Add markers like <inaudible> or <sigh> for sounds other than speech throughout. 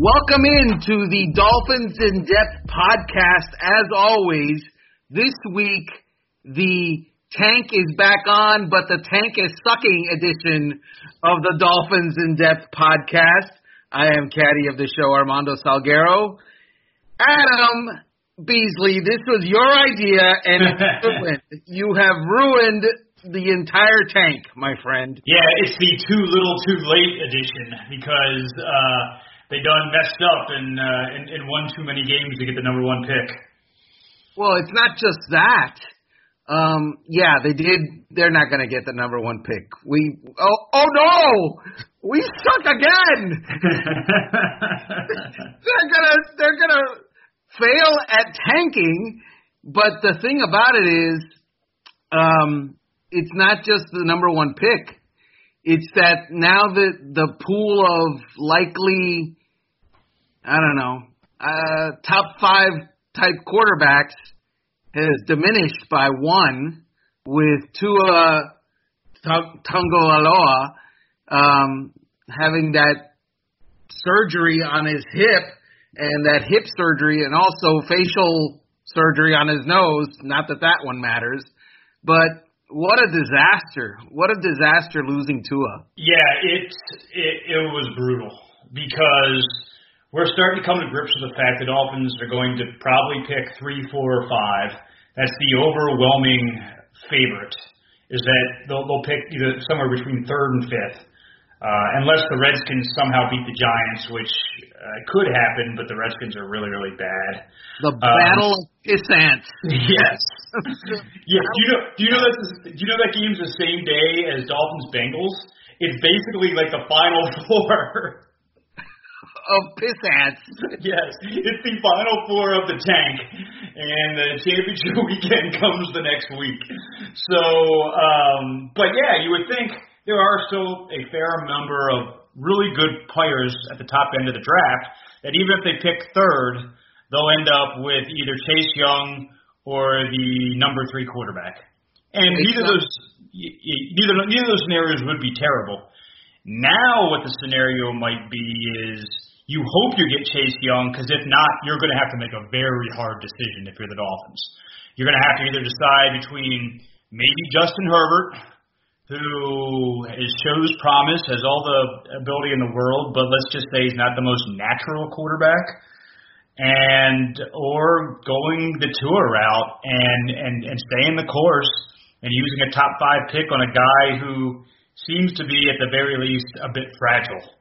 Welcome into the Dolphins in Depth podcast. As always, this week the tank is back on, but the tank is sucking edition of the Dolphins in Depth podcast. I am caddy of the show, Armando Salguero. Adam Beasley, this was your idea, and <laughs> you have ruined the entire tank, my friend. Yeah, it's the too little, too late edition because. uh they done messed up and, uh, and and won too many games to get the number one pick. Well, it's not just that. Um, yeah, they did. They're not going to get the number one pick. We oh oh no, we suck again. <laughs> they're gonna they're gonna fail at tanking. But the thing about it is, um, it's not just the number one pick. It's that now the the pool of likely I don't know, uh, top five type quarterbacks has diminished by one with Tua Tagovailoa um, having that surgery on his hip and that hip surgery and also facial surgery on his nose. Not that that one matters, but what a disaster! What a disaster losing Tua. Yeah, it it, it was brutal because we're starting to come to grips with the fact that Dolphins are going to probably pick three, four, or five. That's the overwhelming favorite. Is that they'll, they'll pick either somewhere between third and fifth, uh, unless the Redskins somehow beat the Giants, which uh, could happen, but the Redskins are really, really bad. The um, battle um, of pissants. Yes. <laughs> yeah. Do you know? Do you know that? Do you know that game's the same day as Dolphins Bengals? It's basically like the final <laughs> four of pissants. <laughs> yes, it's the final four of the tank, and the championship <laughs> weekend comes the next week. So, um, but yeah, you would think there are still a fair number of really good players at the top end of the draft that even if they pick third, they'll end up with either Chase Young or the number three quarterback. And neither of those neither neither of those scenarios would be terrible. Now, what the scenario might be is you hope you get Chase Young because if not, you're going to have to make a very hard decision if you're the Dolphins. You're going to have to either decide between maybe Justin Herbert, who is, shows promise, has all the ability in the world, but let's just say he's not the most natural quarterback, and or going the Tua route and and and staying the course and using a top five pick on a guy who seems to be at the very least a bit fragile.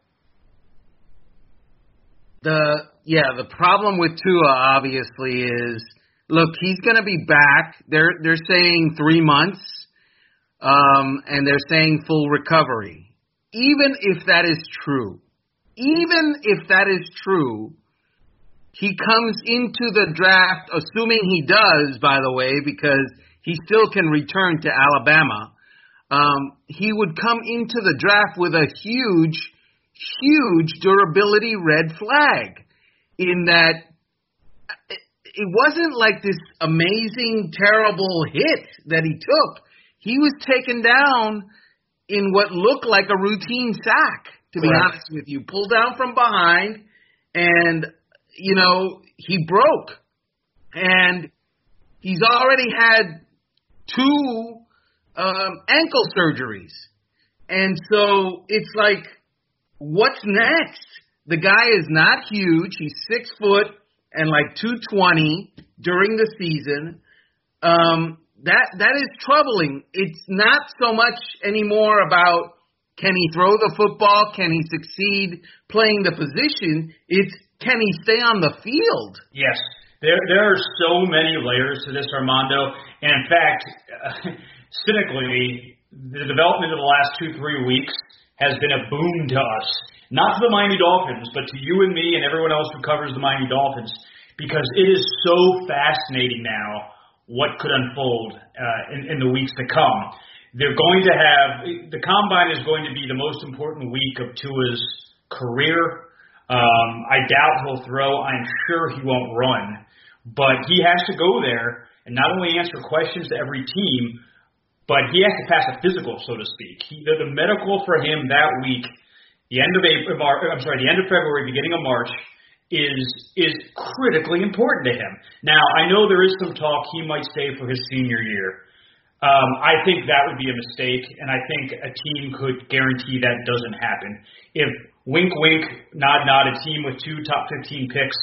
The yeah, the problem with Tua obviously is look, he's going to be back. They're they're saying 3 months. Um and they're saying full recovery. Even if that is true, even if that is true, he comes into the draft assuming he does by the way because he still can return to Alabama. Um, he would come into the draft with a huge huge durability red flag in that it wasn't like this amazing, terrible hit that he took. He was taken down in what looked like a routine sack, to be honest with you. Pulled down from behind, and, you know, he broke. And he's already had two um, ankle surgeries. And so it's like what's next? The guy is not huge. He's six foot and like 220 during the season. Um, that that is troubling. It's not so much anymore about can he throw the football, can he succeed playing the position. It's can he stay on the field? Yes, there there are so many layers to this, Armando. And in fact, uh, <laughs> cynically, the development of the last two three weeks has been a boon to us. Not to the Miami Dolphins, but to you and me and everyone else who covers the Miami Dolphins, because it is so fascinating now what could unfold uh, in, in the weeks to come. They're going to have the combine is going to be the most important week of Tua's career. Um, I doubt he'll throw. I'm sure he won't run, but he has to go there and not only answer questions to every team, but he has to pass a physical, so to speak. He, the, the medical for him that week the end of April, I'm sorry, the end of February, beginning of March is is critically important to him. Now, I know there is some talk he might stay for his senior year. Um, I think that would be a mistake, and I think a team could guarantee that doesn't happen. If wink, wink, nod, nod, a team with two top 15 picks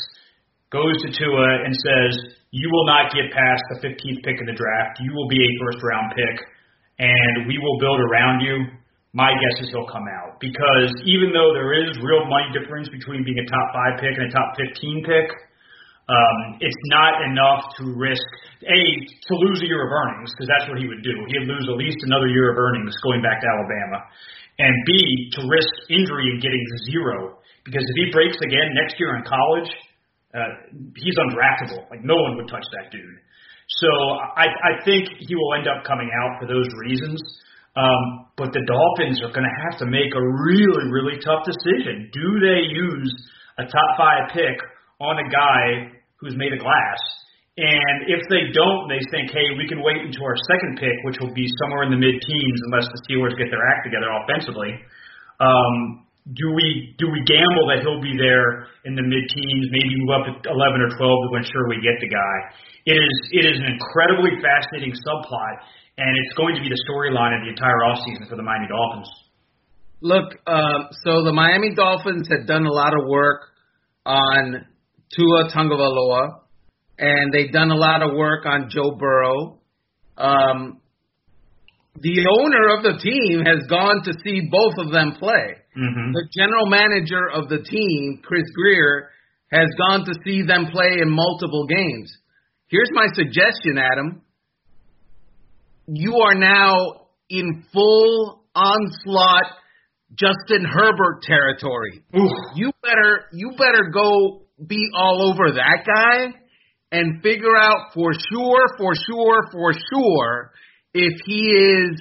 goes to Tua and says, "You will not get past the 15th pick in the draft. You will be a first round pick, and we will build around you." My guess is he'll come out because even though there is real money difference between being a top five pick and a top 15 pick, um, it's not enough to risk a to lose a year of earnings because that's what he would do. He'd lose at least another year of earnings going back to Alabama, and B to risk injury and getting zero because if he breaks again next year in college, uh, he's undraftable. Like no one would touch that dude. So I, I think he will end up coming out for those reasons. Um, but the Dolphins are going to have to make a really, really tough decision. Do they use a top five pick on a guy who's made of glass. And if they don't, they think, hey, we can wait until our second pick, which will be somewhere in the mid-teens, unless the Steelers get their act together offensively. Um, do we do we gamble that he'll be there in the mid-teens, maybe move up to 11 or 12 to ensure we get the guy? It is it is an incredibly fascinating subplot, and it's going to be the storyline of the entire offseason for the Miami Dolphins. Look, uh, so the Miami Dolphins had done a lot of work on Tua Tagovailoa, and they've done a lot of work on Joe Burrow. Um, the owner of the team has gone to see both of them play. Mm-hmm. The general manager of the team, Chris Grier, has gone to see them play in multiple games. Here's my suggestion, Adam. You are now in full onslaught Justin Herbert territory. Ooh. You better you better go be all over that guy and figure out for sure, for sure, for sure if he is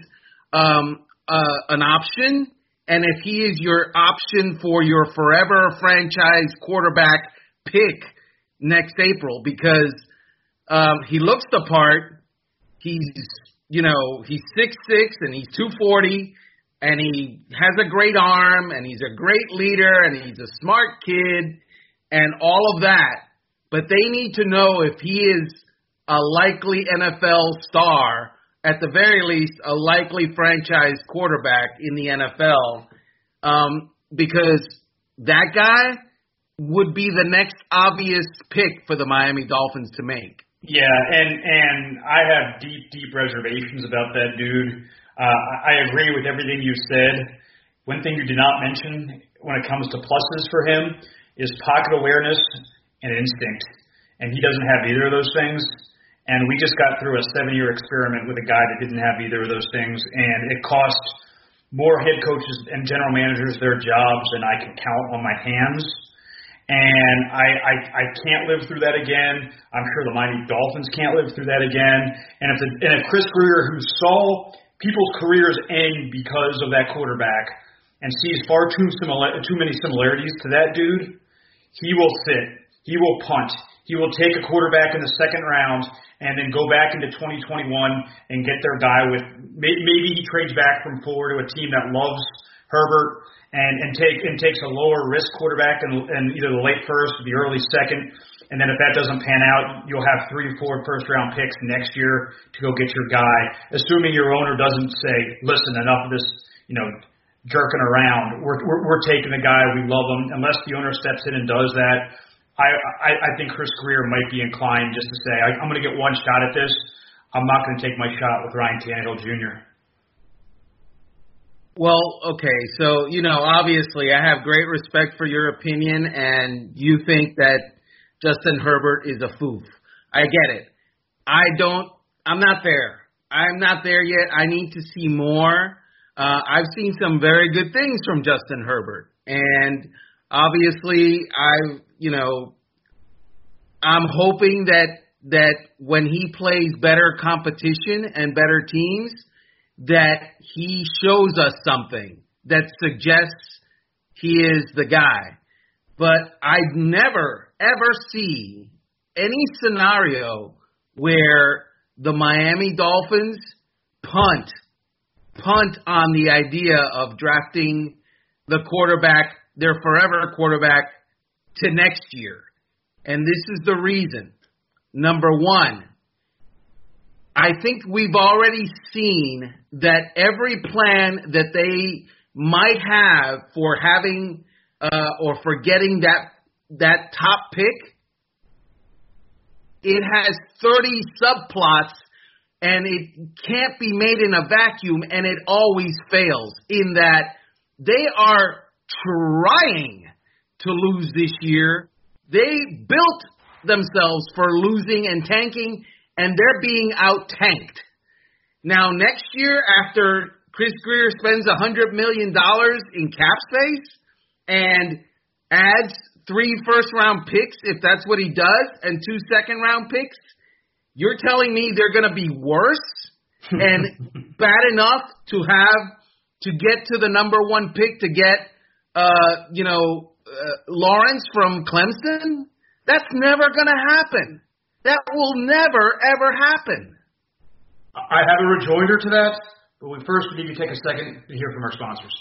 um, uh, an option and if he is your option for your forever franchise quarterback pick next April because um, he looks the part. He's you know he's six six and he's two forty and he has a great arm and he's a great leader and he's a smart kid and all of that. But they need to know if he is a likely NFL star, at the very least, a likely franchise quarterback in the NFL, um, because that guy would be the next obvious pick for the Miami Dolphins to make. Yeah, and and I have deep, deep reservations about that dude. Uh, I agree with everything you said. One thing you did not mention when it comes to pluses for him is pocket awareness and instinct. And he doesn't have either of those things. And we just got through a seven year experiment with a guy that didn't have either of those things. And it cost more head coaches and general managers their jobs than I can count on my hands. And I, I, I can't live through that again. I'm sure the Miami Dolphins can't live through that again. And if, the, and if Chris Grier, who saw people's careers end because of that quarterback, and sees far too similar, too many similarities to that dude, he will sit. He will punt. He will take a quarterback in the second round and then go back into 2021 and get their guy with maybe he trades back from Fuller to a team that loves Herbert and and take and takes a lower risk quarterback in, in either the late first or the early second. And then if that doesn't pan out, you'll have three or four first round picks next year to go get your guy, assuming your owner doesn't say, listen, enough of this, you know, jerking around. We're, we're, we're taking the guy. We love him. Unless the owner steps in and does that, I, I, I think Chris Grier might be inclined just to say, I, I'm going to get one shot at this. I'm not going to take my shot with Ryan Tannehill Jr. Well, okay, so you know, obviously, I have great respect for your opinion, and you think that Justin Herbert is a foof. I get it. I don't. I'm not there. I'm not there yet. I need to see more. Uh, I've seen some very good things from Justin Herbert, and obviously, I've you know, I'm hoping that that when he plays better competition and better teams, that he shows us something that suggests he is the guy. But I never ever see any scenario where the Miami Dolphins punt punt on the idea of drafting the quarterback, their forever quarterback, to next year. And this is the reason. Number one, I think we've already seen that every plan that they might have for having uh, or for getting that that top pick, it has 30 subplots and it can't be made in a vacuum and it always fails in that they are trying to lose this year. They built themselves for losing and tanking and they're being out tanked. Now next year after Chris Grier spends a hundred million dollars in cap space and adds three first round picks if that's what he does and two second round picks, you're telling me they're going to be worse <laughs> and bad enough to have to get to the number one pick to get uh, you know uh, Lawrence from Clemson? That's never going to happen. That will never ever happen. I have a rejoinder to that, but we first need to take a second to hear from our sponsors.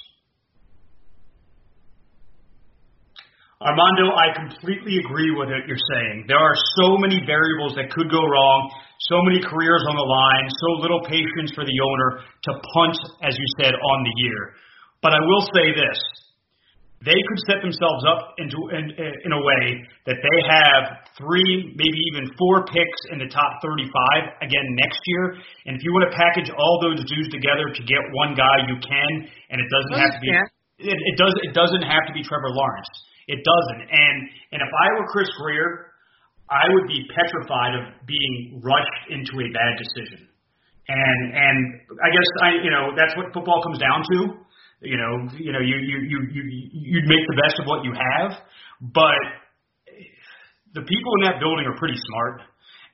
Armando, I completely agree with what you're saying. There are so many variables that could go wrong, so many careers on the line, so little patience for the owner to punt, as you said, on the year. But I will say this. They could set themselves up into in, in a way that they have three, maybe even four picks in the top 35 again next year. And if you want to package all those dudes together to get one guy, you can. And it doesn't have to be. It, it does. It doesn't have to be Trevor Lawrence. It doesn't. And and if I were Chris Grier, I would be petrified of being rushed into a bad decision. And and I guess I you know that's what football comes down to. You know you know you you you you you'd make the best of what you have, but the people in that building are pretty smart,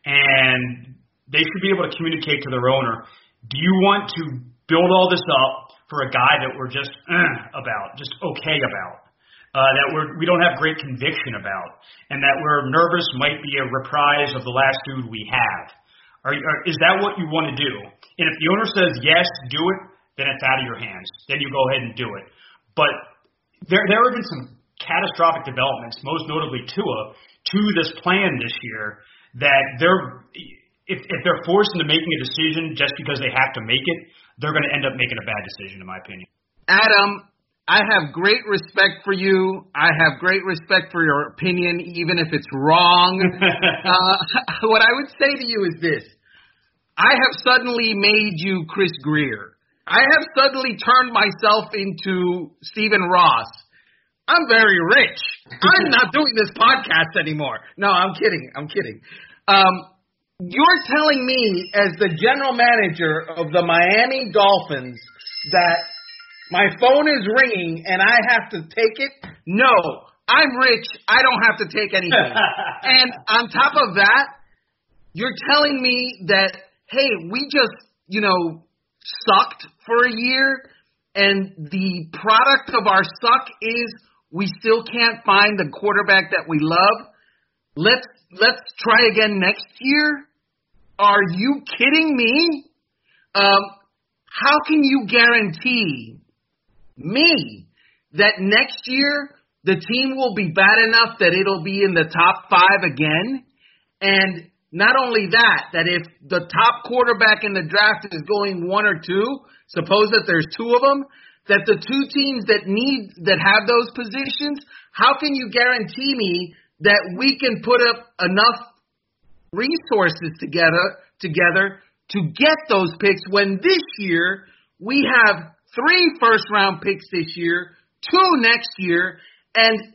and they should be able to communicate to their owner. Do you want to build all this up for a guy that we're just uh, about, just okay about? uh, that we're, we don't have great conviction about, and that we're nervous might be a reprise of the last dude we have. Are, are, is that what you want to do? And if the owner says yes, do it, then it's out of your hands. Then you go ahead and do it. But there, there have been some catastrophic developments, most notably Tua, to this plan this year that they're if, if they're forced into making a decision just because they have to make it, they're going to end up making a bad decision, in my opinion. Adam, I have great respect for you. I have great respect for your opinion, even if it's wrong. <laughs> uh, <laughs> what I would say to you is this I have suddenly made you Chris Grier. I have suddenly turned myself into Stephen Ross. I'm very rich. I'm not <laughs> doing this podcast anymore. No, I'm kidding. I'm kidding. Um, you're telling me, as the general manager of the Miami Dolphins, that my phone is ringing and I have to take it. No, I'm rich. I don't have to take anything. <laughs> and on top of that, you're telling me that, hey, we just, you know, sucked for a year and the product of our suck is we still can't find the quarterback that we love. Let's let's try again next year. Are you kidding me? Um, how can you guarantee me that next year the team will be bad enough that it'll be in the top five again. And not only that, that if the top quarterback in the draft is going one or two, suppose that there's two of them, that the two teams that need that have those positions, how can you guarantee me that we can put up enough resources together together to get those picks when this year we have three first round picks this year, two next year, and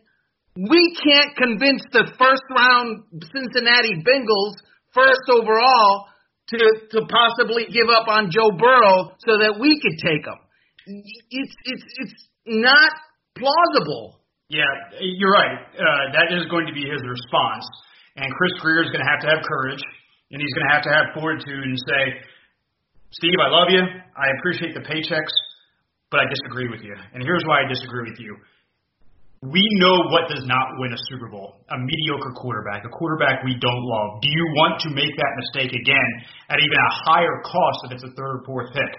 we can't convince the first round Cincinnati Bengals first overall to to possibly give up on Joe Burrow so that we could take him. It's it's it's not plausible. Yeah, you're right. Uh, that is going to be his response, and Chris Grier is going to have to have courage, and he's going to have to have fortitude and say, "Steve, I love you. I appreciate the paychecks, but I disagree with you. And here's why I disagree with you. We know what does not win a Super Bowl a mediocre quarterback, a quarterback we don't love. Do you want to make that mistake again at even a higher cost if it's a third or fourth pick?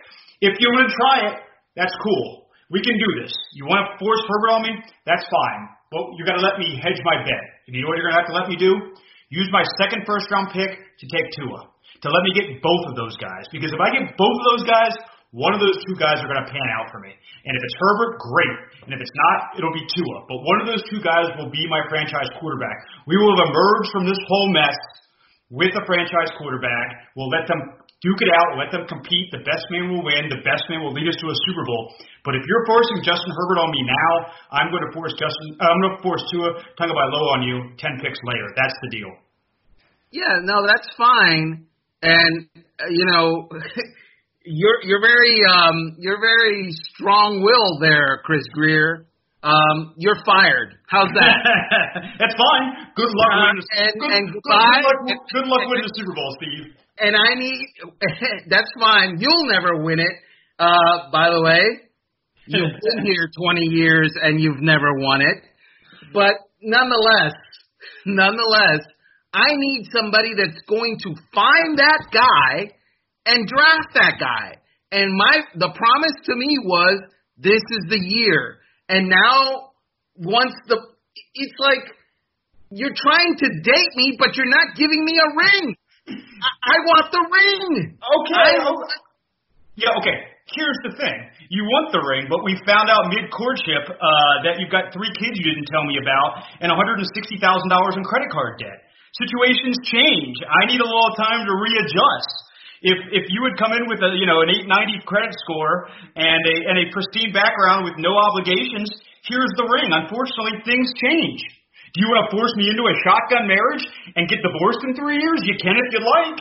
If you want to try it, that's cool. we can do this. You want to force Herbert on me? That's fine. But you got to let me hedge my bet. And you know what you're going to have to let me do? Use my second first round pick to take Tua. To let me get both of those guys. Because if I get both of those guys, one of those two guys are going to pan out for me. And if it's Herbert, great. And if it's not, it'll be Tua. But one of those two guys will be my franchise quarterback. We will have emerged from this whole mess with a franchise quarterback. We'll let them duke it out, let them compete. The best man will win. The best man will lead us to a Super Bowl. But if you're forcing Justin Herbert on me now, I'm going to force Justin. I'm going to force Tua Tagovailoa on you ten picks later. That's the deal. Yeah, no, that's fine. And uh, you know, <laughs> you're you're very um you're very strong-willed there, Chris Grier. Um, you're fired. How's that? <laughs> That's fine. Good luck uh, winning. And, good, and good, good, luck, good luck winning the Super Bowl, Steve and I need <laughs> that's fine. You'll never win it. Uh, by the way, you've <laughs> been here 20 years and you've never won it. But nonetheless, nonetheless, I need somebody that's going to find that guy and draft that guy. And my the promise to me was this is the year. And now once the it's like you're trying to date me, but you're not giving me a ring. I, want the ring. Okay. I, yeah. Okay. Here's the thing. You want the ring, but we found out mid courtship uh, that you've got three kids you didn't tell me about and $160,000 in credit card debt. Situations change. I need a little time to readjust. If if you would come in with a you know an 890 credit score and a and a pristine background with no obligations, here's the ring. Unfortunately, things change. Do you want to force me into a shotgun marriage and get divorced in three years? You can if you like.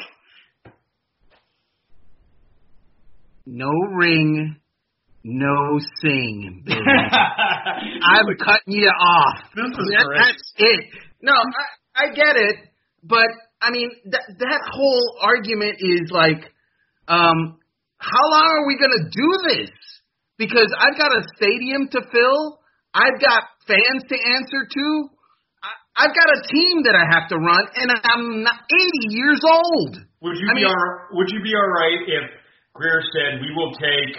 No ring, no sing, baby. <laughs> I'm cutting you off. This is that. That's it. No, I, I get it, but I mean that that whole argument is like, um, how long are we gonna do this? Because I've got a stadium to fill. I've got fans to answer to. I've got a team that I have to run, and I'm not 80 years old. Would you I be mean, all, Would you be all right if Grier said we will take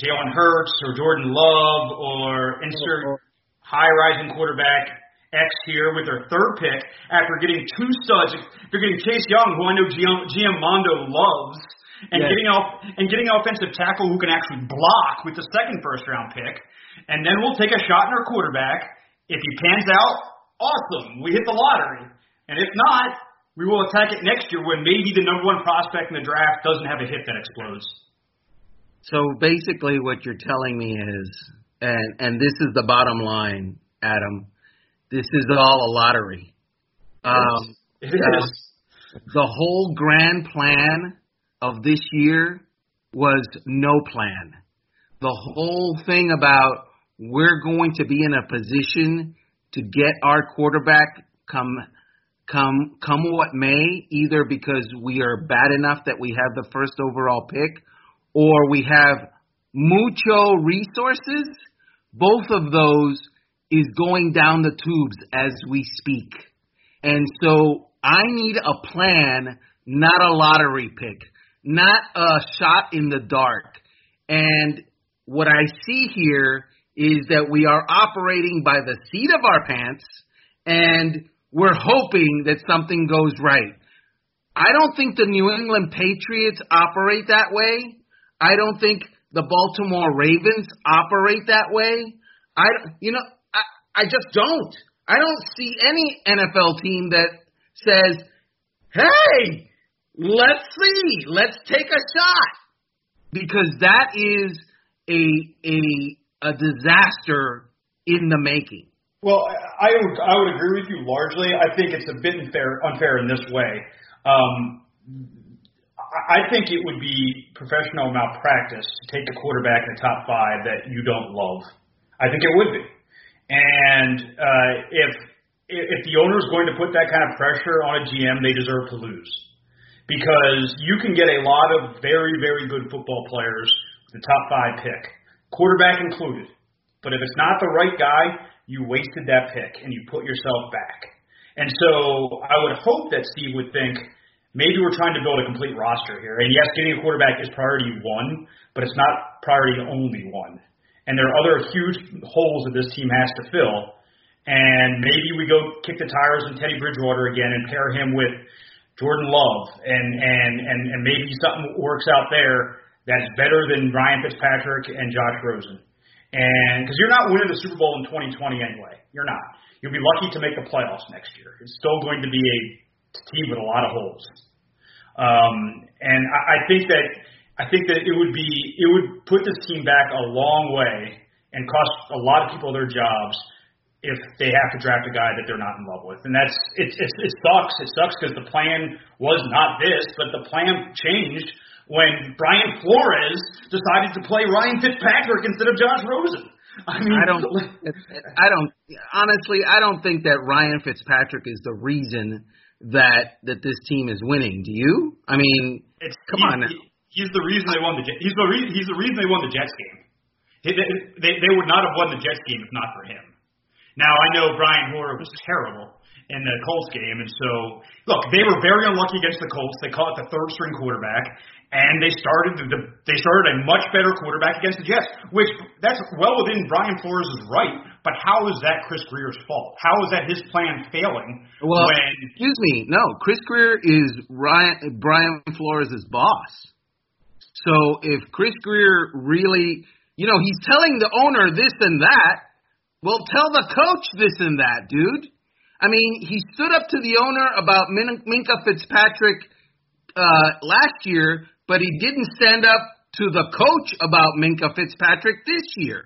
Jalen Hurts or Jordan Love or insert high rising quarterback X here with their third pick after getting two studs? They're getting Chase Young, who I know GM, GM Mondo loves, and yes. getting off and getting an offensive tackle who can actually block with the second first round pick, and then we'll take a shot in our quarterback if he pans out, awesome. We hit the lottery. And if not, we will attack it next year when maybe the number one prospect in the draft doesn't have a hit that explodes. So basically, what you're telling me is, and and this is the bottom line, Adam. This is all a lottery. Um, it is. The whole grand plan of this year was no plan. The whole thing about we're going to be in a position to get our quarterback come come come what may, either because we are bad enough that we have the first overall pick or we have mucho resources. Both of those is going down the tubes as we speak. And so I need a plan, not a lottery pick, not a shot in the dark. And what I see here is that we are operating by the seat of our pants and we're hoping that something goes right. I don't think the New England Patriots operate that way. I don't think the Baltimore Ravens operate that way. I you know I just don't. I don't see any NFL team that says, "Hey, let's see, let's take a shot." Because that is a a a disaster in the making. Well, I would I would agree with you largely. I think it's a bit unfair unfair in this way. Um, I think it would be professional malpractice to take a quarterback in the top five that you don't love. I think it would be. And uh, if if the owner is going to put that kind of pressure on a GM, they deserve to lose because you can get a lot of very very good football players with the top five pick quarterback included. But if it's not the right guy, you wasted that pick and you put yourself back. And so I would hope that Steve would think, maybe we're trying to build a complete roster here. And yes, getting a quarterback is priority one, but it's not priority only one. And there are other huge holes that this team has to fill. And maybe we go kick the tires on Teddy Bridgewater again and pair him with Jordan Love, and and and and maybe something works out there that's better than Ryan Fitzpatrick and Josh Rosen. And because you're not winning the Super Bowl in 2020 anyway, you're not. You'll be lucky to make the playoffs next year. It's still going to be a team with a lot of holes. Um, and I, I think that I think that it would be it would put this team back a long way and cost a lot of people their jobs if they have to draft a guy that they're not in love with. And that's it. It, it sucks. It sucks because the plan was not this, but the plan changed when Brian Flores decided to play Ryan Fitzpatrick instead of Josh Rosen. I mean, I don't. I don't. Honestly, I don't think that Ryan Fitzpatrick is the reason that that this team is winning. Do you? I mean, it's, come he's, on. Now. He's the reason they won the. He's the reason. He's the reason they won the Jets game. They, they, they would not have won the Jets game if not for him. Now I know Brian Hoyer was terrible in the Colts game, and so look, they were very unlucky against the Colts. They caught the third string quarterback, and they started the they started a much better quarterback against the Jets, which that's well within Brian Flores' right. But how is that Chris Grier's fault? How is that his plan failing? Well, when, excuse me, no, Chris Grier is Ryan Brian Flores' boss. So if Chris Grier really, you know, he's telling the owner this and that well, tell the coach this and that, dude. I mean, he stood up to the owner about Min- Minkah Fitzpatrick uh, last year, but he didn't stand up to the coach about Minkah Fitzpatrick this year.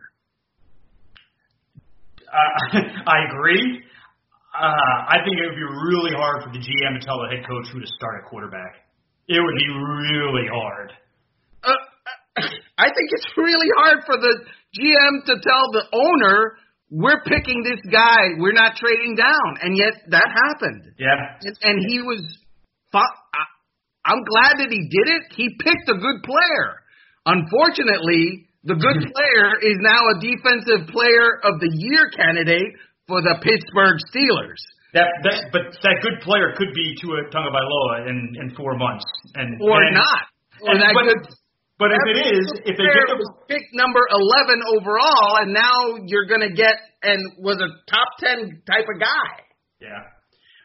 Uh, <laughs> I agree. Uh, I think it would be really hard for the GM to tell the head coach who to start at quarterback. It would be really hard. I think it's really hard for the GM to tell the owner we're picking this guy. We're not trading down, and yet that happened. Yeah. And, and he was. I'm glad that he did it. He picked a good player. Unfortunately, the good mm-hmm. player is now a defensive player of the year candidate for the Pittsburgh Steelers. That, that but that good player could be Tua Tagovailoa in in four months, and or and, not. Or and, that but, good but if it is, if they get the was picked number eleven overall, and now you're going to get and was a top ten type of guy. Yeah,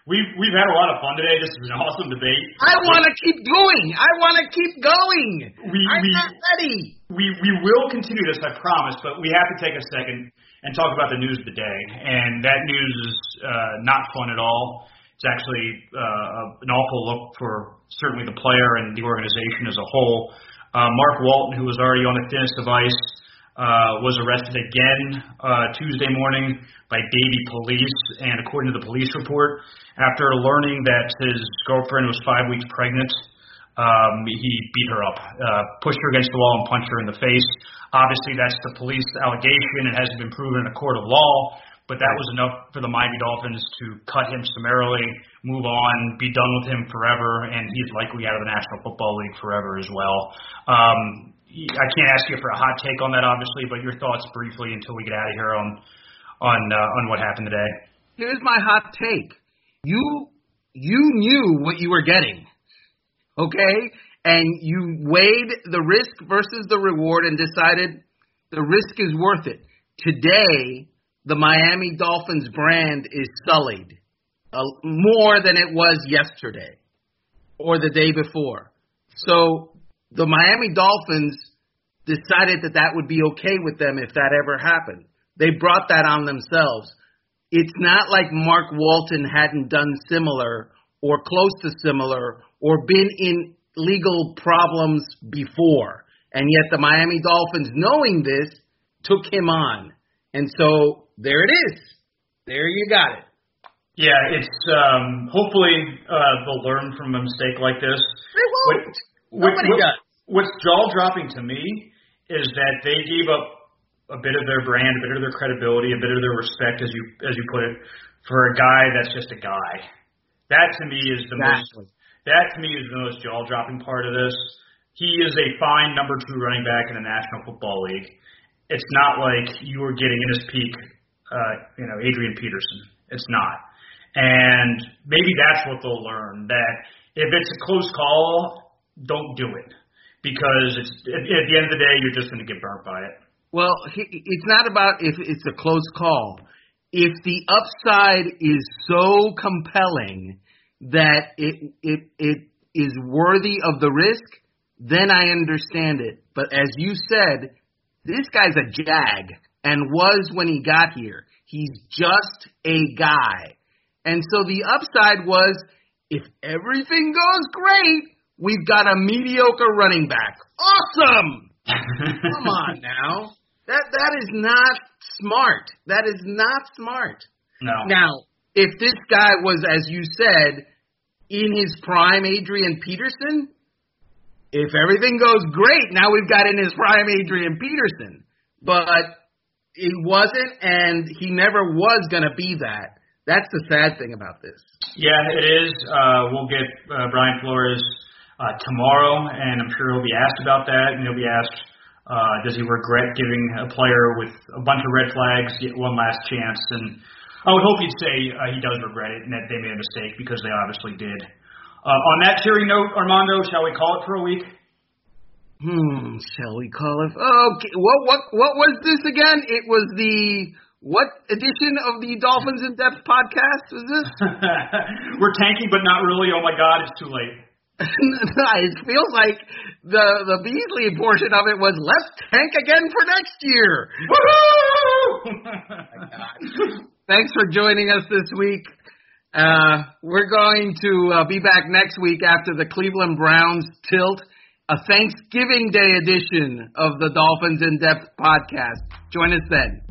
we've we've had a lot of fun today. This is an awesome debate. I want to keep going. I want to keep going. We, I'm we, not ready. We we will continue this, I promise. But we have to take a second and talk about the news of the day, and that news is uh, not fun at all. It's actually uh, an awful look for certainly the player and the organization as a whole. Uh, Mark Walton, who was already on the thinnest of ice, uh, was arrested again uh, Tuesday morning by Davie police. And according to the police report, after learning that his girlfriend was five weeks pregnant, um, he beat her up, uh, pushed her against the wall, and punched her in the face. Obviously, that's the police allegation. It hasn't been proven in a court of law but that was enough for the Miami Dolphins to cut him summarily, move on, be done with him forever, and he's likely out of the National Football League forever as well. Um, I can't ask you for a hot take on that, obviously, but your thoughts briefly until we get out of here on on uh, on what happened today. Here's my hot take. You you knew what you were getting, okay, and you weighed the risk versus the reward and decided the risk is worth it. Today, the Miami Dolphins brand is sullied uh, more than it was yesterday or the day before. So the Miami Dolphins decided that that would be okay with them if that ever happened. They brought that on themselves. It's not like Mark Walton hadn't done similar or close to similar or been in legal problems before. And yet the Miami Dolphins, knowing this, took him on. And so there it is. There you got it. Yeah, it's um, hopefully uh, they'll learn from a mistake like this. They won't. What, Nobody what, does. What's jaw dropping to me is that they gave up a bit of their brand, a bit of their credibility, a bit of their respect, as you as you put it, for a guy that's just a guy. That to me is the exactly. most. That to me is the most jaw dropping part of this. He is a fine number two running back in the National Football League. It's not like you were getting in his peak uh, you know, Adrian Peterson. It's not. And maybe that's what they'll learn that If it's a close call, don't do it because it's at, at the end of the day you're just going to get burnt by it. Well, it's not about if it's a close call. If the upside is so compelling that it it it is worthy of the risk, then I understand it. But as you said, this guy's a jag and was when he got here. He's just a guy. And so the upside was if everything goes great, we've got a mediocre running back. Awesome! <laughs> Come on now. That that is not smart. That is not smart. No. Now, if this guy was, as you said, in his prime, Adrian Peterson, if everything goes great, now we've got in his prime Adrian Peterson. But he wasn't, and he never was going to be that. That's the sad thing about this. Yeah, it is. Uh, we'll get uh, Brian Flores uh, tomorrow, and I'm sure he'll be asked about that, and he'll be asked, uh, does he regret giving a player with a bunch of red flags get one last chance? And I would hope he'd say uh, he does regret it and that they made a mistake because they obviously did. Uh, on that cheery note, Armando, shall we call it for a week? Hmm, shall we call it? Okay, what what what was this again? It was the what edition of the Dolphins in Depth podcast was this? <laughs> We're tanking, but not really. Oh my God, it's too late. <laughs> it feels like the the Beasley portion of it was let's tank again for next year. Woo! <laughs> Thanks for joining us this week. Uh, we're going to uh, be back next week after the Cleveland Browns tilt, a Thanksgiving Day edition of the Dolphins in Depth podcast. Join us then.